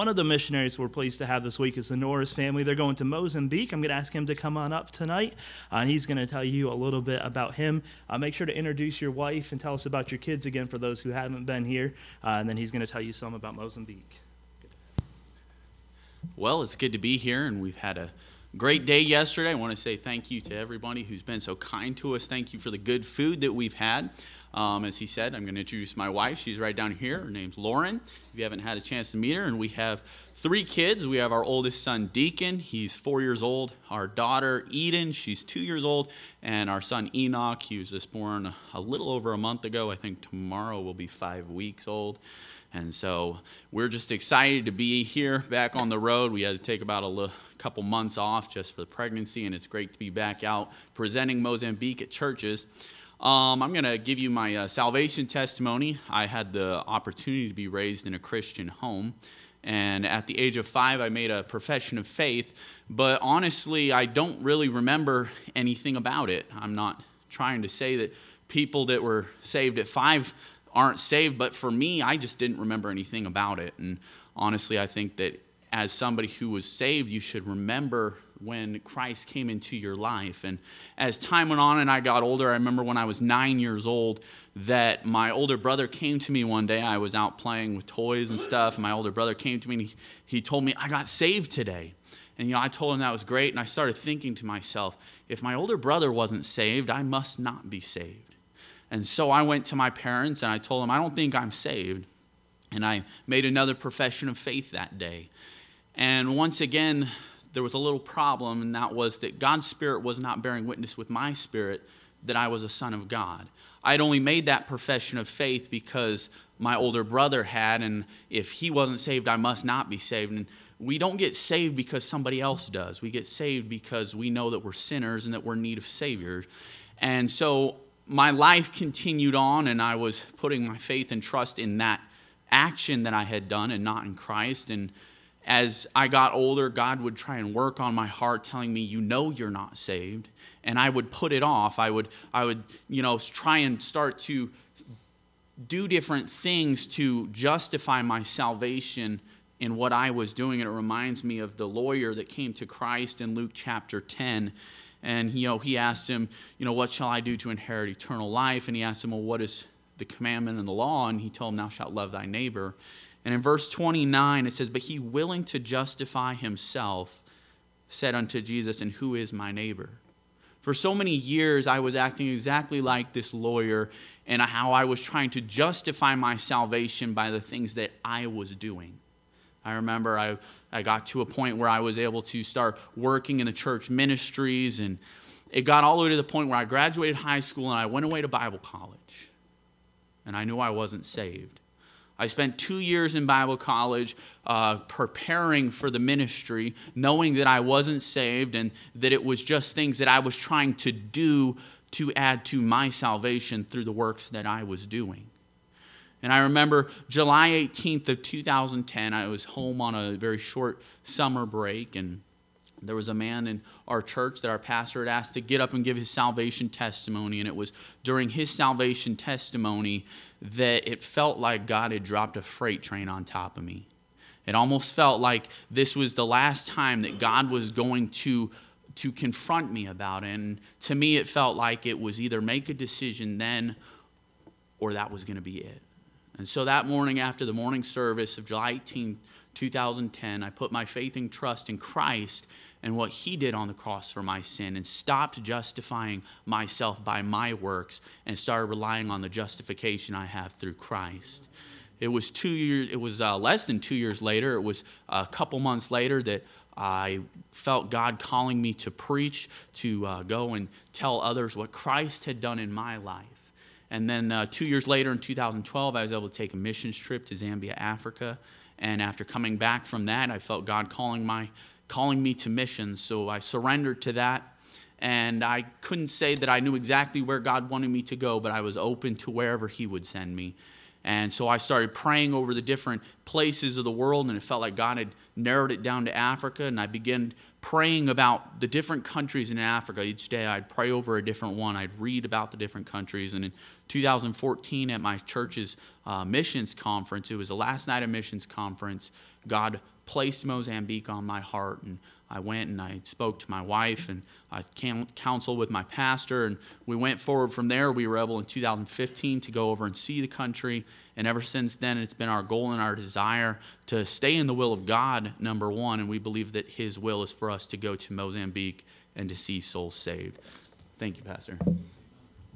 One of the missionaries we're pleased to have this week is the Norris family. They're going to Mozambique. I'm going to ask him to come on up tonight, uh, and he's going to tell you a little bit about him. Uh, make sure to introduce your wife and tell us about your kids again for those who haven't been here, uh, and then he's going to tell you some about Mozambique. Well, it's good to be here, and we've had a great day yesterday. I want to say thank you to everybody who's been so kind to us. Thank you for the good food that we've had. Um, as he said, I'm going to introduce my wife. She's right down here. Her name's Lauren. If you haven't had a chance to meet her, and we have three kids. We have our oldest son, Deacon. He's four years old. Our daughter, Eden. She's two years old. And our son, Enoch. He was just born a little over a month ago. I think tomorrow will be five weeks old. And so we're just excited to be here back on the road. We had to take about a couple months off just for the pregnancy, and it's great to be back out presenting Mozambique at churches. Um, I'm going to give you my uh, salvation testimony. I had the opportunity to be raised in a Christian home. And at the age of five, I made a profession of faith. But honestly, I don't really remember anything about it. I'm not trying to say that people that were saved at five aren't saved, but for me, I just didn't remember anything about it. And honestly, I think that as somebody who was saved, you should remember when Christ came into your life. And as time went on and I got older, I remember when I was nine years old that my older brother came to me one day. I was out playing with toys and stuff, and my older brother came to me and he, he told me, I got saved today. And you know, I told him that was great, and I started thinking to myself, if my older brother wasn't saved, I must not be saved. And so I went to my parents and I told them, I don't think I'm saved. And I made another profession of faith that day. And once again, there was a little problem, and that was that God's Spirit was not bearing witness with my spirit that I was a son of God. I'd only made that profession of faith because my older brother had, and if he wasn't saved, I must not be saved. And we don't get saved because somebody else does. We get saved because we know that we're sinners and that we're in need of saviors. And so my life continued on, and I was putting my faith and trust in that action that I had done and not in Christ. And as I got older, God would try and work on my heart, telling me, "You know, you're not saved," and I would put it off. I would, I would, you know, try and start to do different things to justify my salvation in what I was doing. And it reminds me of the lawyer that came to Christ in Luke chapter 10. And you know, he asked him, you know, what shall I do to inherit eternal life? And he asked him, well, what is the commandment and the law? And he told him, thou shalt love thy neighbor. And in verse 29, it says, But he willing to justify himself said unto Jesus, And who is my neighbor? For so many years, I was acting exactly like this lawyer and how I was trying to justify my salvation by the things that I was doing. I remember I, I got to a point where I was able to start working in the church ministries, and it got all the way to the point where I graduated high school and I went away to Bible college. And I knew I wasn't saved. I spent two years in Bible college uh, preparing for the ministry, knowing that I wasn't saved and that it was just things that I was trying to do to add to my salvation through the works that I was doing. And I remember July 18th of 2010, I was home on a very short summer break and there was a man in our church that our pastor had asked to get up and give his salvation testimony. And it was during his salvation testimony that it felt like God had dropped a freight train on top of me. It almost felt like this was the last time that God was going to, to confront me about it. And to me, it felt like it was either make a decision then or that was going to be it. And so that morning after the morning service of July 18, 2010, I put my faith and trust in Christ and what he did on the cross for my sin and stopped justifying myself by my works and started relying on the justification I have through Christ. It was two years, it was uh, less than two years later, it was a couple months later that I felt God calling me to preach, to uh, go and tell others what Christ had done in my life. And then uh, two years later, in 2012, I was able to take a missions trip to Zambia, Africa. And after coming back from that, I felt God calling my calling me to missions. So I surrendered to that. And I couldn't say that I knew exactly where God wanted me to go, but I was open to wherever He would send me. And so I started praying over the different places of the world, and it felt like God had narrowed it down to Africa. And I began praying about the different countries in Africa. Each day I'd pray over a different one, I'd read about the different countries. And in 2014, at my church's uh, missions conference, it was the last night of missions conference, God placed Mozambique on my heart. And I went and I spoke to my wife and I counseled with my pastor. And we went forward from there. We were able in 2015 to go over and see the country. And ever since then, it's been our goal and our desire to stay in the will of God, number one. And we believe that His will is for us to go to Mozambique and to see souls saved. Thank you, Pastor.